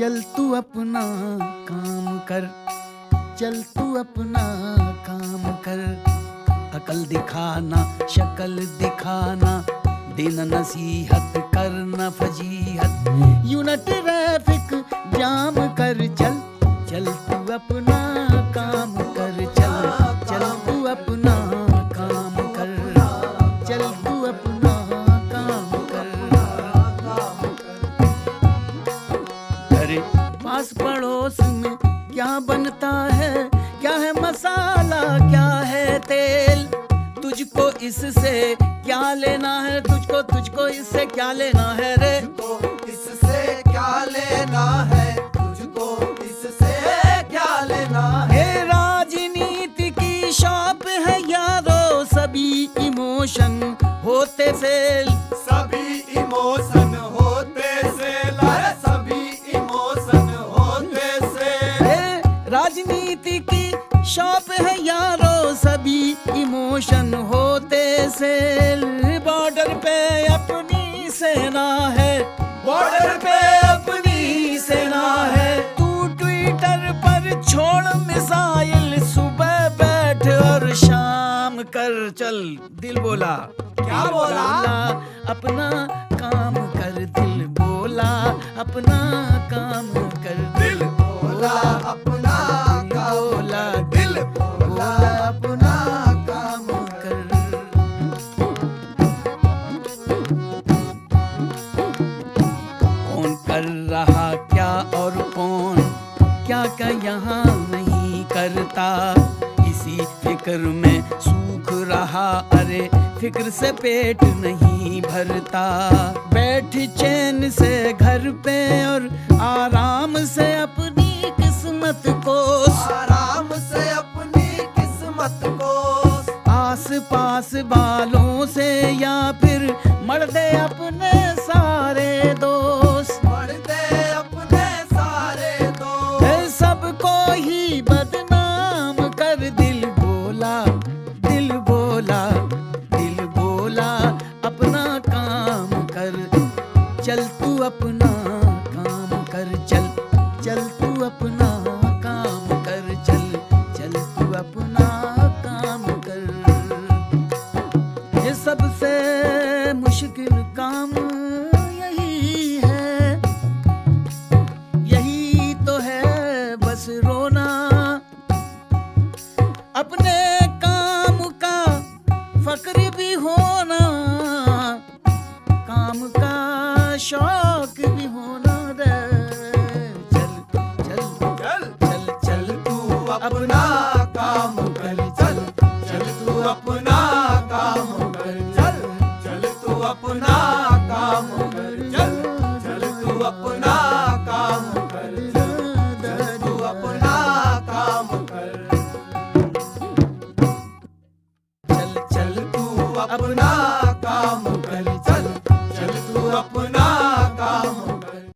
चल तू अपना काम कर, चल तू अपना काम कर। अकल दिखाना, शकल दिखाना दिन नसीहत करना फजीहत। यू न ट्रैफ़िक जाम कर, चल चल तू अपना काम अरे पास पड़ोस में क्या बनता है? क्या है मसाला? क्या है तेल? तुझको इससे क्या लेना है? तुझको तुझको इससे क्या लेना है रे? इससे क्या लेना है? तुझको इससे क्या लेना है राजनीति की शॉप है यारो सभी इमोशन। होते फेल सेना है। बॉर्डर पे अपनी सेना है। तू ट्विटर पर छोड़ मिसाइल सुबह बैठ और शाम कर। चल दिल बोला। क्या बोला? अपना क्या क्या यहाँ नहीं करता। इसी फ़िक्र में सूख रहा। अरे फ़िक्र से पेट नहीं भरता। बैठ चैन से घर पे और आराम से अपनी किस्मत को। आराम से अपनी किस्मत को। आस पास बालों से या फिर मर दे अपने सारे दोस्त। चल तू अपना काम कर, चल चल तू अपना काम कर, चल चल तू अपना काम कर। ये सबसे मुश्किल काम यही है, यही तो है बस रोना। अपने काम का फक्र भी होना अपना काम कर, चल चल तू अपना काम कर, चल चल तू अपना काम कर, चल चल तू अपना काम कर, चल चल तू अपना काम कर। चल चल तू अपना काम कर